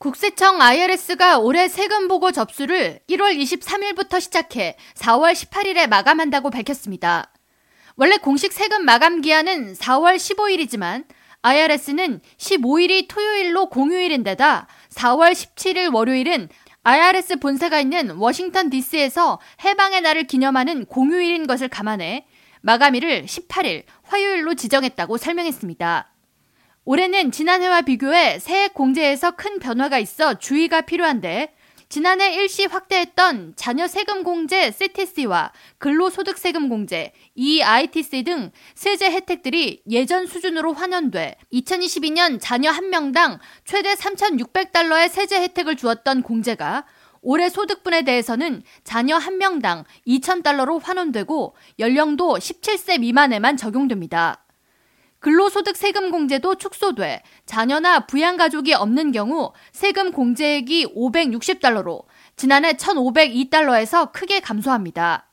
국세청 IRS가 올해 세금 보고 접수를 1월 23일부터 시작해 4월 18일에 마감한다고 밝혔습니다. 원래 공식 세금 마감 기한은 4월 15일이지만 IRS는 15일이 토요일로 공휴일인데다 4월 17일 월요일은 IRS 본사가 있는 워싱턴 DC에서 해방의 날을 기념하는 공휴일인 것을 감안해 마감일을 18일 화요일로 지정했다고 설명했습니다. 올해는 지난해와 비교해 세액 공제에서 큰 변화가 있어 주의가 필요한데 지난해 일시 확대했던 자녀 세금 공제 CTC와 근로소득 세금 공제 EITC 등 세제 혜택들이 예전 수준으로 환원돼 2022년 자녀 한 명당 최대 3,600달러의 세제 혜택을 주었던 공제가 올해 소득분에 대해서는 자녀 한 명당 2,000달러로 환원되고 연령도 17세 미만에만 적용됩니다. 근로소득 세금 공제도 축소돼 자녀나 부양가족이 없는 경우 세금 공제액이 560달러로 지난해 1,502달러에서 크게 감소합니다.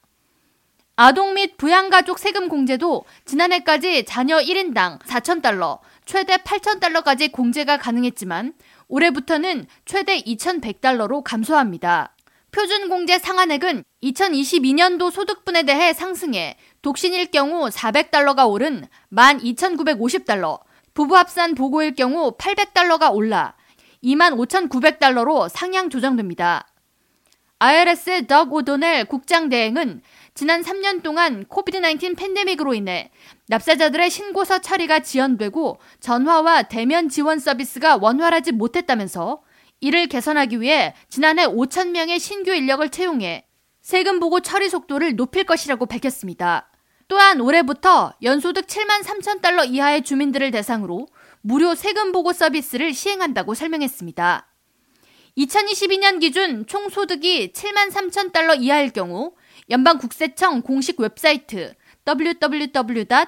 아동 및 부양가족 세금 공제도 지난해까지 자녀 1인당 4,000달러, 최대 8,000달러까지 공제가 가능했지만 올해부터는 최대 2,100달러로 감소합니다. 표준 공제 상한액은 2022년도 소득분에 대해 상승해 독신일 경우 400달러가 오른 12,950달러, 부부 합산 보고일 경우 800달러가 올라 25,900달러로 상향 조정됩니다. IRS 덕 오도넬 국장 대행은 지난 3년 동안 코비드-19 팬데믹으로 인해 납세자들의 신고서 처리가 지연되고 전화와 대면 지원 서비스가 원활하지 못했다면서 이를 개선하기 위해 지난해 5천 명의 신규 인력을 채용해 세금 보고 처리 속도를 높일 것이라고 밝혔습니다. 또한 올해부터 연소득 7만 3천 달러 이하의 주민들을 대상으로 무료 세금 보고 서비스를 시행한다고 설명했습니다. 2022년 기준 총 소득이 7만 3천 달러 이하일 경우 연방 국세청 공식 웹사이트 www.irs.gov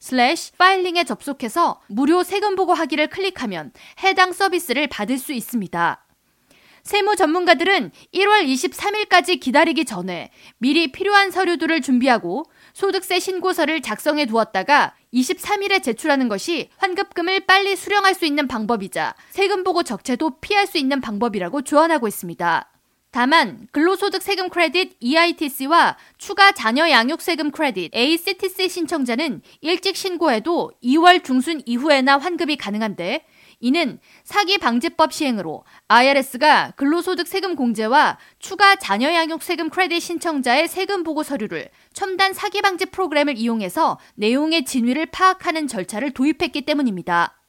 슬래시 filing에 접속해서 무료 세금 보고 하기를 클릭하면 해당 서비스를 받을 수 있습니다. 세무 전문가들은 1월 23일까지 기다리기 전에 미리 필요한 서류들을 준비하고 소득세 신고서를 작성해 두었다가 23일에 제출하는 것이 환급금을 빨리 수령할 수 있는 방법이자 세금 보고 적체도 피할 수 있는 방법이라고 조언하고 있습니다. 다만 근로소득 세금 크레딧 EITC와 추가 자녀 양육 세금 크레딧 ACTC 신청자는 일찍 신고해도 2월 중순 이후에나 환급이 가능한데 이는 사기 방지법 시행으로 IRS가 근로소득 세금 공제와 추가 자녀 양육 세금 크레딧 신청자의 세금 보고 서류를 첨단 사기 방지 프로그램을 이용해서 내용의 진위를 파악하는 절차를 도입했기 때문입니다.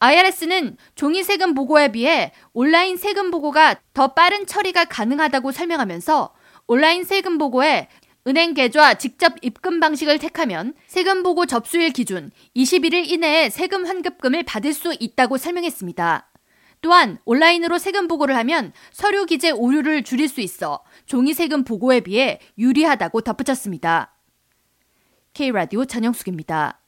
IRS는 종이 세금 보고에 비해 온라인 세금 보고가 더 빠른 처리가 가능하다고 설명하면서 온라인 세금 보고에 은행 계좌 직접 입금 방식을 택하면 세금 보고 접수일 기준 21일 이내에 세금 환급금을 받을 수 있다고 설명했습니다. 또한 온라인으로 세금 보고를 하면 서류 기재 오류를 줄일 수 있어 종이 세금 보고에 비해 유리하다고 덧붙였습니다. K라디오 전영숙입니다.